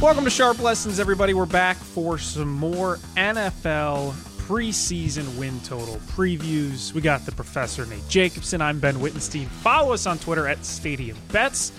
Welcome to Sharp Lessons, everybody. We're back for some more NFL preseason win total previews. We got the professor Nate Jacobson. I'm Ben Wittenstein. Follow us on Twitter at Stadium Bets.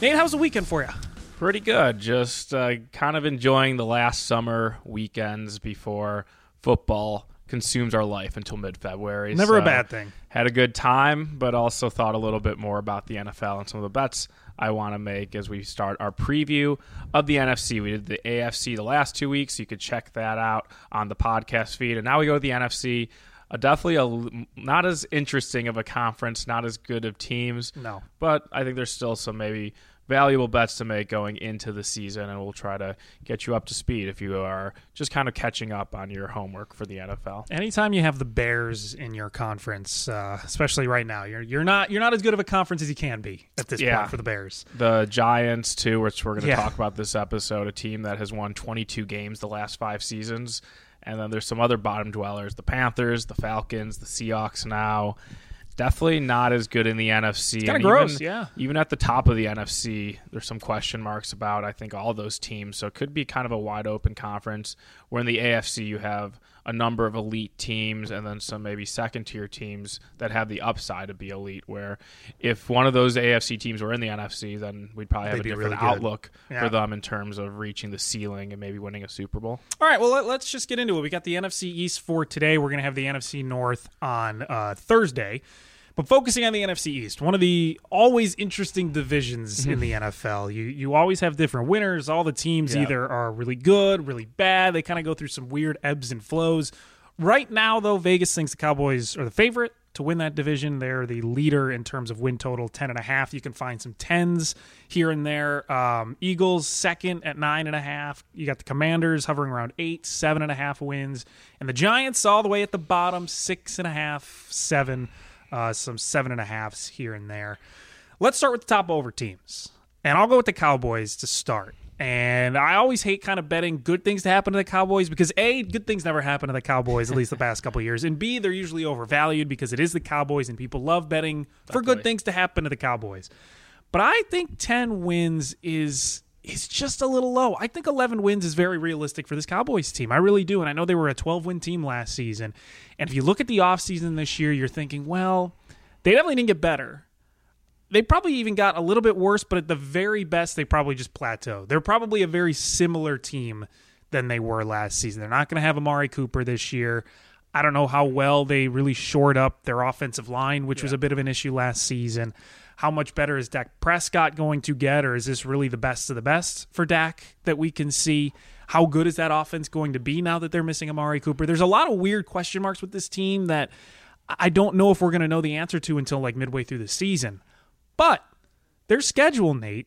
Nate, how's the weekend for you? Pretty good. Just uh, kind of enjoying the last summer weekends before football consumes our life until mid February. Never a bad thing. Had a good time, but also thought a little bit more about the NFL and some of the bets I want to make as we start our preview of the NFC. We did the AFC the last two weeks. You could check that out on the podcast feed. And now we go to the NFC. Uh, definitely a not as interesting of a conference, not as good of teams. No. But I think there's still some maybe valuable bets to make going into the season, and we'll try to get you up to speed if you are just kind of catching up on your homework for the NFL. Anytime you have the Bears in your conference, uh, especially right now, you're you're not you're not as good of a conference as you can be at this Yeah. point for the Bears. The Giants, too, which we're going to Yeah. talk about this episode, a team that has won 22 games the last five seasons. And then there's some other bottom dwellers the Panthers, the Falcons, the Seahawks now. Definitely not as good in the NFC. kinda gross, even- yeah. Even at the top of the NFC, there's some question marks about, I think, all those teams. So it could be kind of a wide open conference where in the AFC you have a number of elite teams and then some maybe second tier teams that have the upside to be elite. Where if one of those AFC teams were in the NFC, then we'd probably have They'd a different really outlook Yeah. for them in terms of reaching the ceiling and maybe winning a Super Bowl. All right, well, let, us just get into it. We got the NFC East for today. We're going to have the NFC North on uh, Thursday. But focusing on the NFC East, one of the always interesting divisions in the NFL. You you always have different winners. All the teams Yeah. either are really good, really bad. They kind of go through some weird ebbs and flows. Right now, though, Vegas thinks the Cowboys are the favorite to win that division. They're the leader in terms of win total, ten and a half. You can find some tens here and there. Um, Eagles second at nine and a half. You got the Commanders hovering around eight, seven and a half wins, and the Giants all the way at the bottom, six and a half, seven, uh, some seven and a halves here and there. Let's start with the top over teams, and I'll go with the Cowboys to start. And I always hate kind of betting good things to happen to the Cowboys because A, good things never happen to the Cowboys, at least the past couple of years. And B, they're usually overvalued because it is the Cowboys and people love betting for good things to happen to the Cowboys. But I think 10 wins is is just a little low. I think 11 wins is very realistic for this Cowboys team. I really do. And I know they were a 12 win team last season. And if you look at the offseason this year, you're thinking, well, they definitely didn't get better they probably even got a little bit worse, but at the very best, they probably just plateaued. They're probably a very similar team than they were last season. They're not going to have Amari Cooper this year. I don't know how well they really shored up their offensive line, which was a bit of an issue last season. How much better is Dak Prescott going to get, or is this really the best of the best for Dak that we can see? How good is that offense going to be now that they're missing Amari Cooper? There's a lot of weird question marks with this team that I don't know if we're going to know the answer to until like midway through the season. But their schedule, Nate,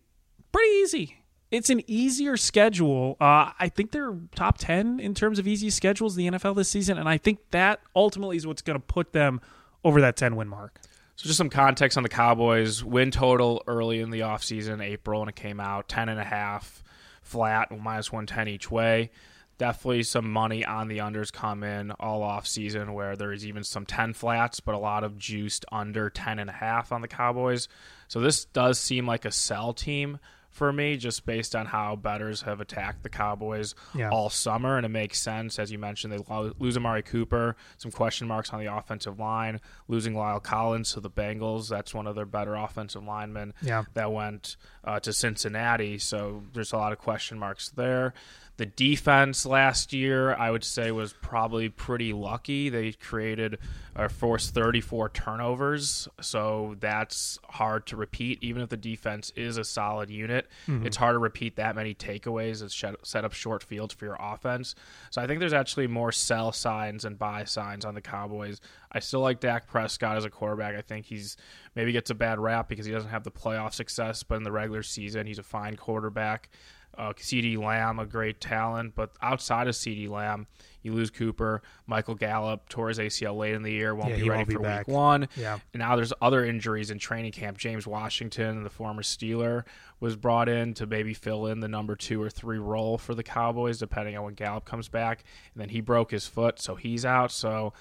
pretty easy. It's an easier schedule. Uh, I think they're top 10 in terms of easy schedules in the NFL this season. And I think that ultimately is what's going to put them over that 10 win mark. So just some context on the Cowboys. Win total early in the offseason, April, and it came out, 10.5 flat, minus 110 each way. Definitely some money on the unders come in all off season where there is even some 10 flats, but a lot of juiced under 10.5 on the Cowboys. So this does seem like a sell team for me, just based on how bettors have attacked the Cowboys Yeah. all summer, and it makes sense. As you mentioned, they lo- lose Amari Cooper, some question marks on the offensive line, losing La'el Collins to the Bengals. That's one of their better offensive linemen Yeah. that went uh, to Cincinnati. So there's a lot of question marks there. The defense last year, I would say, was probably pretty lucky. They created or forced 34 turnovers, so that's hard to repeat. Even if the defense is a solid unit, mm-hmm. it's hard to repeat that many takeaways and set up short fields for your offense. So I think there's actually more sell signs and buy signs on the Cowboys. I still like Dak Prescott as a quarterback. I think he's maybe gets a bad rap because he doesn't have the playoff success, but in the regular season, he's a fine quarterback. Uh, CeeDee Lamb, a great talent, but outside of CeeDee Lamb, you lose Cooper. Michael Gallup tore his ACL late in the year, won't yeah, be ready won't for be week one. Yeah. And now there's other injuries in training camp. James Washington, the former Steeler, was brought in to maybe fill in the number two or three role for the Cowboys, depending on when Gallup comes back. And then he broke his foot, so he's out. So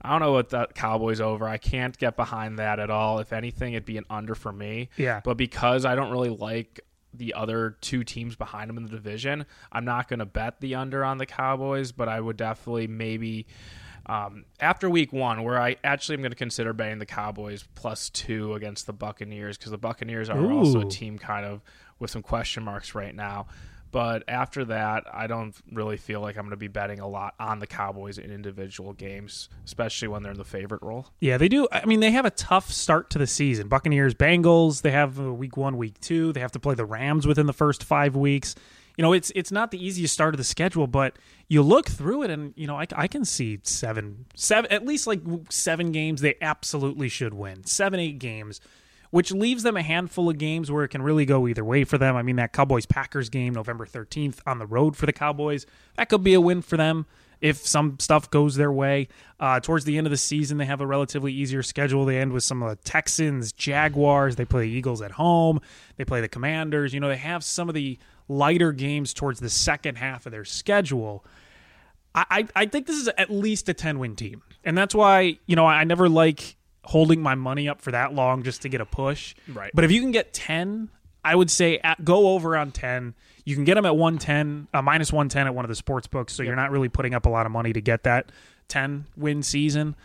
I don't know what that Cowboys over. I can't get behind that at all. If anything, it'd be an under for me. Yeah. But because I don't really like the other two teams behind them in the division. I'm not going to bet the under on the Cowboys, but I would definitely maybe um, after week one, where I actually am going to consider betting the Cowboys plus two against the Buccaneers because the Buccaneers are Ooh. also a team kind of with some question marks right now. But after that, I don't really feel like I'm going to be betting a lot on the Cowboys in individual games, especially when they're in the favorite role. Yeah, they do. I mean, they have a tough start to the season. Buccaneers, Bengals, they have week one, week two. They have to play the Rams within the first five weeks. You know, it's it's not the easiest start of the schedule, but you look through it, and you know, I, I can see seven, seven, at least like seven games they absolutely should win. Seven, eight games which leaves them a handful of games where it can really go either way for them. I mean, that Cowboys Packers game, November 13th, on the road for the Cowboys, that could be a win for them if some stuff goes their way. Uh, towards the end of the season, they have a relatively easier schedule. They end with some of the Texans, Jaguars. They play the Eagles at home. They play the Commanders. You know, they have some of the lighter games towards the second half of their schedule. I, I think this is at least a 10 win team. And that's why, you know, I never like holding my money up for that long just to get a push. Right. But if you can get 10, I would say at, go over on 10. You can get them at 110, uh, minus 110 at one of the sports books. So yep. you're not really putting up a lot of money to get that 10 win season.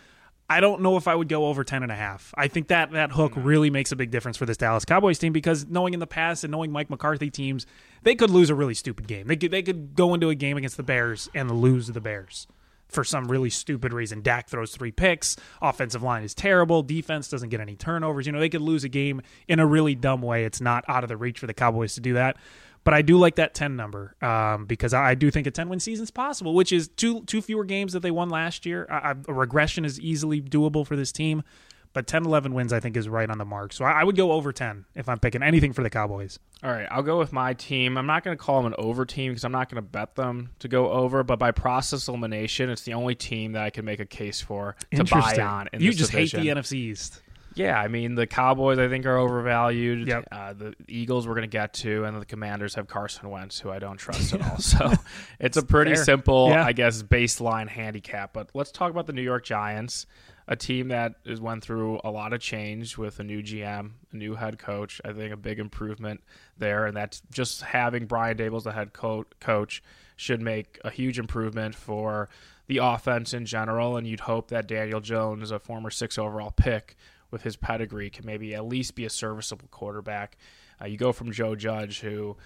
I don't know if I would go over 10 and a half. I think that that hook really makes a big difference for this Dallas Cowboys team because knowing in the past and knowing Mike McCarthy teams, they could lose a really stupid game. They could, they could go into a game against the Bears and lose the Bears for some really stupid reason. Dak throws three picks. Offensive line is terrible. Defense doesn't get any turnovers. You know, they could lose a game in a really dumb way. It's not out of the reach for the Cowboys to do that. But I do like that 10 number um, because I do think a 10 win season is possible, which is two two fewer games that they won last year. I, a regression is easily doable for this team. But 10 11 wins, I think, is right on the mark. So I, would go over 10 if I'm picking anything for the Cowboys. All right, I'll go with my team. I'm not going to call them an over team because I'm not going to bet them to go over. But by process elimination, it's the only team that I can make a case for to buy on. you just division. hate the NFC East. Yeah, I mean the Cowboys I think are overvalued. Yep. Uh, the Eagles we're going to get to, and the Commanders have Carson Wentz, who I don't trust at all. So it's a pretty Fair. simple, yeah. I guess, baseline handicap. But let's talk about the New York Giants a team that has went through a lot of change with a new GM, a new head coach. I think a big improvement there, and that's just having Brian Daboll as the head co- coach should make a huge improvement for the offense in general. And you'd hope that Daniel Jones, a former six overall pick with his pedigree, can maybe at least be a serviceable quarterback. Uh, you go from Joe Judge, who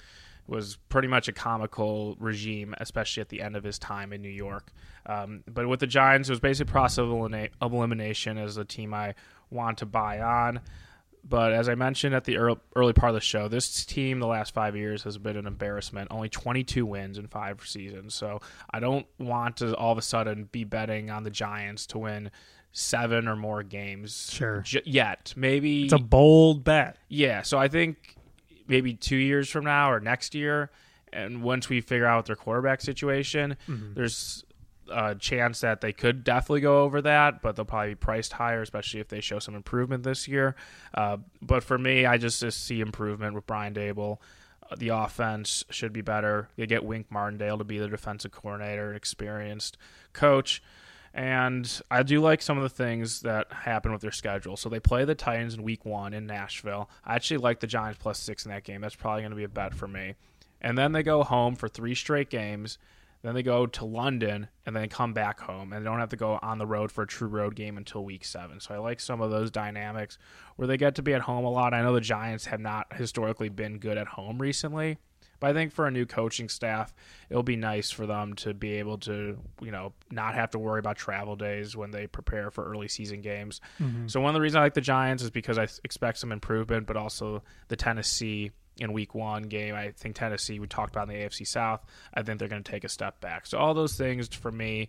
was pretty much a comical regime, especially at the end of his time in New York. Um, but with the Giants, it was basically process of elimination as a team I want to buy on. But as I mentioned at the early, early part of the show, this team the last five years has been an embarrassment. Only 22 wins in five seasons. So I don't want to all of a sudden be betting on the Giants to win seven or more games. Sure. J- yet. Maybe. It's a bold bet. Yeah. So I think maybe two years from now or next year, and once we figure out their quarterback situation, mm-hmm. there's a chance that they could definitely go over that, but they'll probably be priced higher, especially if they show some improvement this year. Uh, but for me, I just, just see improvement with Brian Daboll. Uh, the offense should be better. You get Wink Martindale to be the defensive coordinator, an experienced coach. And I do like some of the things that happen with their schedule. So they play the Titans in week one in Nashville. I actually like the Giants plus six in that game. That's probably going to be a bet for me. And then they go home for three straight games. Then they go to London and then come back home. And they don't have to go on the road for a true road game until week seven. So I like some of those dynamics where they get to be at home a lot. I know the Giants have not historically been good at home recently. But I think for a new coaching staff, it'll be nice for them to be able to, you know, not have to worry about travel days when they prepare for early season games. Mm-hmm. So one of the reasons I like the Giants is because I expect some improvement, but also the Tennessee in week one game. I think Tennessee, we talked about in the AFC South, I think they're going to take a step back. So all those things for me,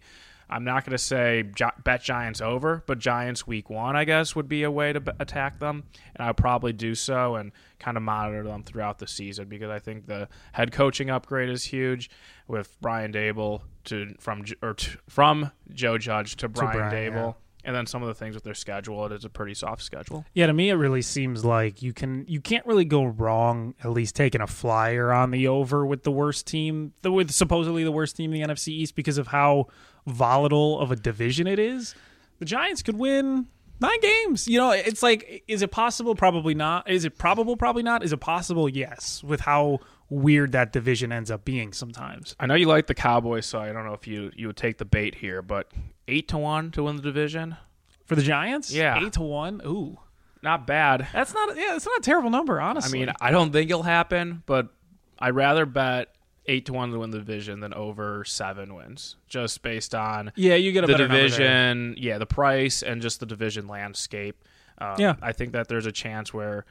I'm not going to say bet Giants over, but Giants week one, I guess, would be a way to attack them. And I'll probably do so and kind of monitor them throughout the season because I think the head coaching upgrade is huge with Brian Daboll to from or to, from Joe Judge to Brian, to Brian Daboll. Yeah and then some of the things with their schedule it is a pretty soft schedule. Yeah to me it really seems like you can you can't really go wrong at least taking a flyer on the over with the worst team the, with supposedly the worst team in the nfc east because of how volatile of a division it is. The giants could win nine games. You know it's like is it possible? Probably not. Is it probable? Probably not. Is it possible? Yes. With how weird that division ends up being sometimes. I know you like the Cowboys, so I don't know if you you would take the bait here, but eight to one to win the division for the Giants. Yeah, eight to one. Ooh, not bad. That's not yeah, that's not a terrible number, honestly. I mean, I don't think it'll happen, but I'd rather bet eight to one to win the division than over seven wins, just based on yeah, you get the division, yeah, the price and just the division landscape. Um, yeah, I think that there's a chance where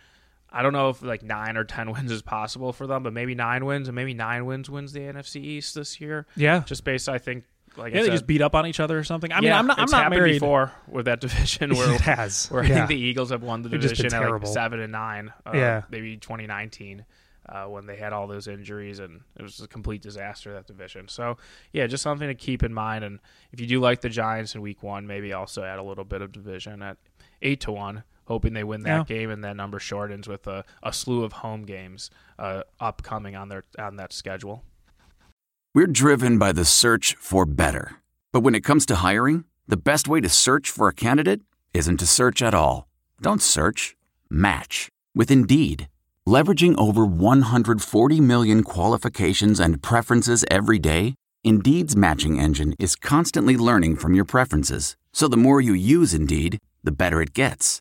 I don't know if like nine or ten wins is possible for them, but maybe nine wins and maybe nine wins wins the NFC East this year. Yeah, just based I think like yeah, I they just beat up on each other or something. I yeah, mean, I'm not. I'm not married before with that division where it has. Where yeah. I think the Eagles have won the division at like seven and nine. Uh, yeah, maybe 2019 uh, when they had all those injuries and it was a complete disaster that division. So yeah, just something to keep in mind. And if you do like the Giants in Week One, maybe also add a little bit of division at eight to one hoping they win that yeah. game, and that number shortens with a, a slew of home games uh, upcoming on their on that schedule. We're driven by the search for better, but when it comes to hiring, the best way to search for a candidate isn't to search at all. Don't search. Match with Indeed. Leveraging over 140 million qualifications and preferences every day, Indeed's matching engine is constantly learning from your preferences. So the more you use Indeed, the better it gets.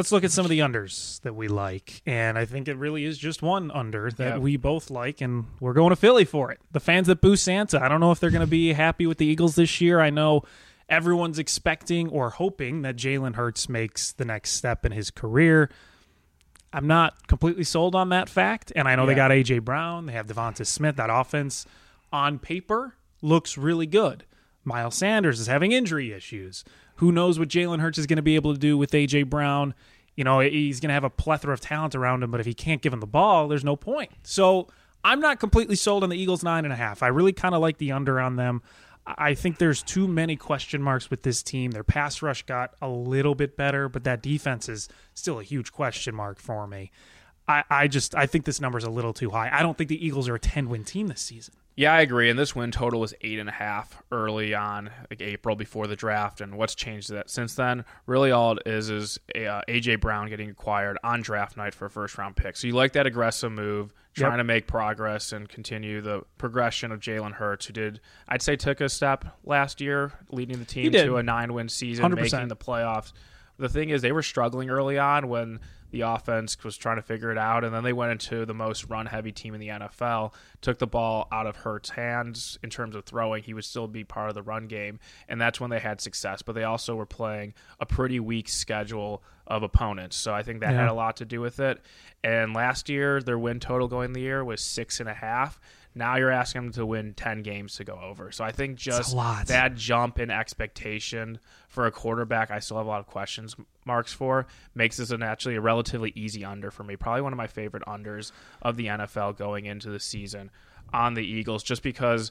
Let's look at some of the unders that we like. And I think it really is just one under that yep. we both like, and we're going to Philly for it. The fans that boo Santa, I don't know if they're going to be happy with the Eagles this year. I know everyone's expecting or hoping that Jalen Hurts makes the next step in his career. I'm not completely sold on that fact. And I know yeah. they got A.J. Brown, they have Devonta Smith. That offense on paper looks really good. Miles Sanders is having injury issues. Who knows what Jalen Hurts is going to be able to do with A.J. Brown? You know, he's going to have a plethora of talent around him, but if he can't give him the ball, there's no point. So I'm not completely sold on the Eagles nine and a half. I really kind of like the under on them. I think there's too many question marks with this team. Their pass rush got a little bit better, but that defense is still a huge question mark for me. I, I just I think this number is a little too high. I don't think the Eagles are a 10 win team this season. Yeah, I agree. And this win total was eight and a half early on, like April before the draft. And what's changed that since then? Really, all it is is uh, AJ Brown getting acquired on draft night for a first round pick. So you like that aggressive move, trying yep. to make progress and continue the progression of Jalen Hurts, who did I'd say took a step last year, leading the team to a nine win season, 100%. making the playoffs. The thing is, they were struggling early on when the offense was trying to figure it out, and then they went into the most run heavy team in the NFL. Took the ball out of Hurts' hands in terms of throwing. He would still be part of the run game, and that's when they had success. But they also were playing a pretty weak schedule of opponents, so I think that yeah. had a lot to do with it. And last year, their win total going the year was six and a half. Now you're asking them to win 10 games to go over. So I think just that jump in expectation for a quarterback, I still have a lot of questions marks for, makes this an actually a relatively easy under for me. Probably one of my favorite unders of the NFL going into the season on the Eagles, just because,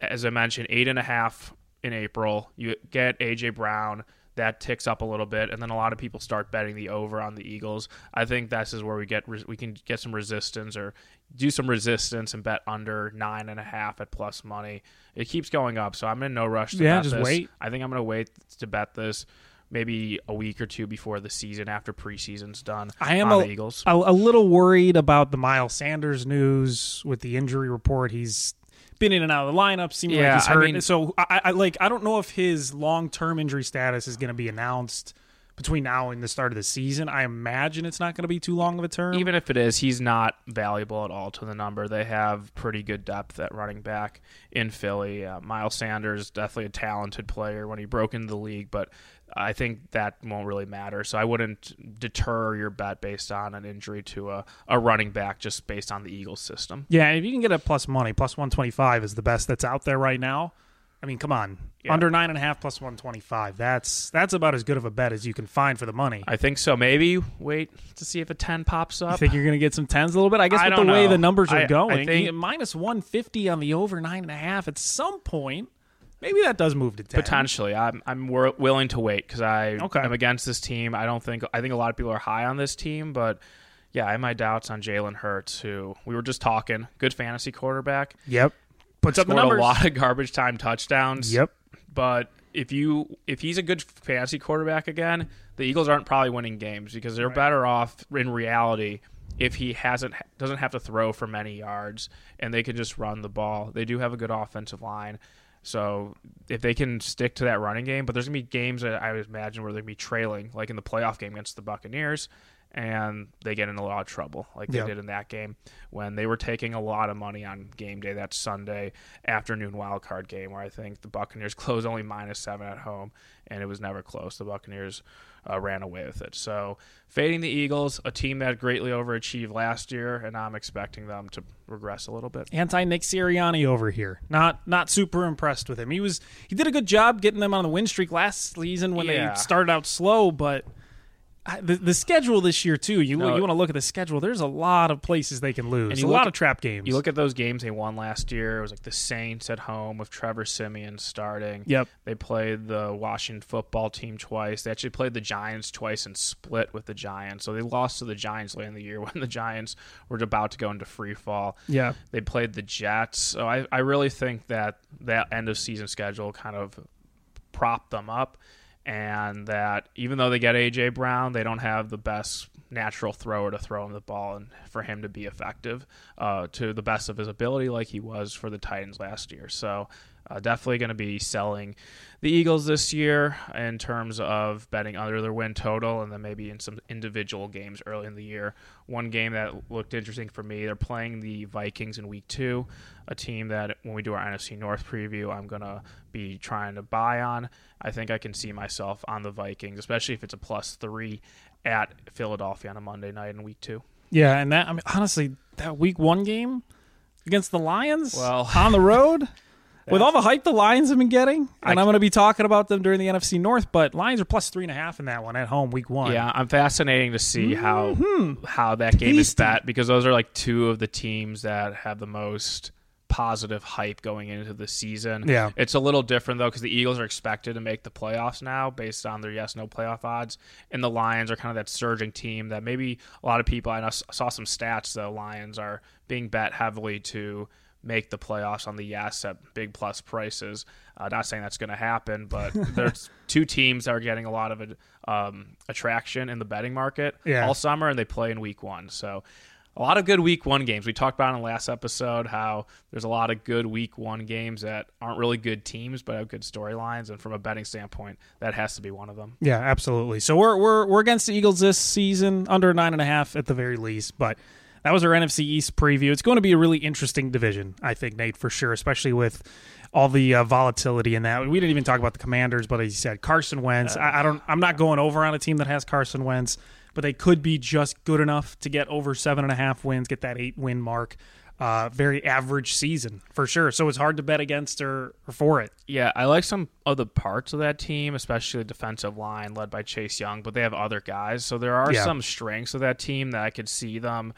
as I mentioned, eight and a half in April. You get A.J. Brown that ticks up a little bit, and then a lot of people start betting the over on the Eagles. I think this is where we get we can get some resistance or do some resistance and bet under nine and a half at plus money. It keeps going up, so I'm in no rush to Yeah, bet just this. wait. I think I'm going to wait to bet this maybe a week or two before the season after preseason's done. I am on a, the Eagles. a, a little worried about the Miles Sanders news with the injury report. He's been in and out of the lineup. Seemed Yeah, like he's I hurt. mean- so I, I like I don't know if his long term injury status is going to be announced between now and the start of the season. I imagine it's not going to be too long of a term. Even if it is, he's not valuable at all to the number. They have pretty good depth at running back in Philly. Uh, Miles Sanders definitely a talented player when he broke into the league, but I think that won't really matter. So I wouldn't deter your bet based on an injury to a, a running back just based on the Eagles system. yeah, if you can get a plus money, plus one twenty five is the best that's out there right now. I mean, come on, Yeah. under nine and a half plus one twenty five. That's that's about as good of a bet as you can find for the money. I think so. Maybe wait to see if a 10 pops I up. think you're going to get some tens a little bit. I guess I with the way the numbers are I- I going, think- minus one fifty on the over nine and a half. At some point, maybe that does move to ten. Potentially, I'm I'm willing to wait because I Okay. am against this team. I don't think I think a lot of people are high on this team, but yeah, I have my doubts on Jalen Hurts, who we were just talking. Good fantasy quarterback, Yep, puts up a lot of garbage time touchdowns. Yep. but if you if he's a good fantasy quarterback again, the Eagles aren't probably winning games because they're better off in reality if he hasn't doesn't have to throw for many yards and they can just run the ball. They do have a good offensive line. So if they can stick to that running game, but there's gonna be games that I would imagine where they're gonna be trailing, like in the playoff game against the Buccaneers, and they get in a lot of trouble, like they Yeah. did in that game when they were taking a lot of money on game day that Sunday afternoon wild card game, where I think the Buccaneers closed only minus seven at home, and it was never close. The Buccaneers uh, ran away with it. So fading the Eagles, a team that greatly overachieved last year, and I'm expecting them to regress a little bit. Anti Nick Sirianni over here. Not not super impressed with him. He was he did a good job getting them on the win streak last season when Yeah. they started out slow, but. The, the schedule this year too. You No. you want to look at the schedule. There's a lot of places they can lose. And you a lot at- of trap games. You look at those games they won last year. It was like the Saints at home with Trevor Siemian starting. Yep. They played the Washington football team twice. They actually played the Giants twice and split with the Giants. So they lost to the Giants late in the year when the Giants were about to go into free fall. Yeah. They played the Jets. So I, I really think that that end of season schedule kind of propped them up. And that even though they get AJ Brown, they don't have the best natural thrower to throw him the ball and for him to be effective uh, to the best of his ability, like he was for the Titans last year. So uh, definitely going to be selling the Eagles this year in terms of betting under their win total, and then maybe in some individual games early in the year. One game that looked interesting for me, they're playing the Vikings in Week Two, a team that when we do our NFC North preview, I'm gonna be trying to buy on. I think I can see myself on the Vikings, especially if it's a plus three at Philadelphia on a Monday night in Week Two. Yeah, and that I mean honestly, that week one game against the Lions, Well- on the road, with all the hype the Lions have been getting, and I- I'm going to be talking about them during the NFC North. But Lions are plus three and a half in that one at home, week one. Yeah, I'm fascinating to see how mm-hmm. how that game is Tasty. bet because those are like two of the teams that have the most positive hype going into the season. Yeah. It's a little different though because the Eagles are expected to make the playoffs now based on their yes no playoff odds, and the Lions are kind of that surging team that maybe a lot of people I saw some stats the Lions are being bet heavily to make the playoffs on the yes at big plus prices. Uh, not saying that's going to happen, but there's two teams that are getting a lot of um, attraction in the betting market Yeah. all summer, and they play in week one. So a lot of good week one games. We talked about in the last episode how there's a lot of good week one games that aren't really good teams, but have good storylines. And from a betting standpoint, that has to be one of them. Yeah, absolutely. So we're we're we're against the Eagles this season, under nine and a half at the very least. But that was our NFC East preview. It's going to be a really interesting division, I think, Nate, for sure, especially with all the uh, volatility in that. We didn't even talk about the Commanders, but as you said, Carson Wentz. I, I don't. I'm not going over on a team that has Carson Wentz, but they could be just good enough to get over seven and a half wins, get that eight win mark. Uh, very average season for sure. So it's hard to bet against or, or for it. Yeah, I like some of the parts of that team, especially the defensive line led by Chase Young, but they have other guys. So there are Yeah. some strengths of that team that I could see them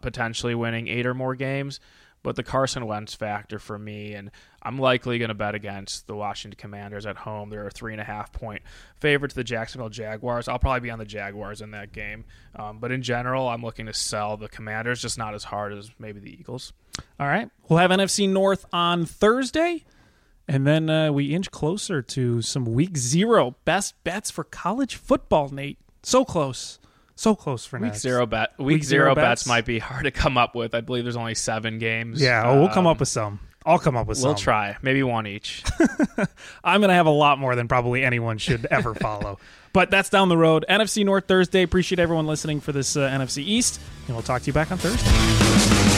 potentially winning eight or more games. but the Carson Wentz factor for me, and I'm likely going to bet against the Washington Commanders at home. They're a three and a half point favorite to the Jacksonville Jaguars. I'll probably be on the Jaguars in that game, um, but in general, I'm looking to sell the Commanders, just not as hard as maybe the Eagles. All right, we'll have NFC North on Thursday. And then uh, we inch closer to some week zero best bets for college football, Nate. So close. So close for week next. zero bet. Week, Week zero, zero bets. bets? might be hard to come up with. I believe there's only seven games. Yeah, oh, we'll come Um, up with some. I'll come up with some. We'll try, maybe one each. I'm going to have a lot more than probably anyone should ever follow. But that's down the road. NFC North Thursday. Appreciate everyone listening for this uh, NFC East. And we'll talk to you back on Thursday.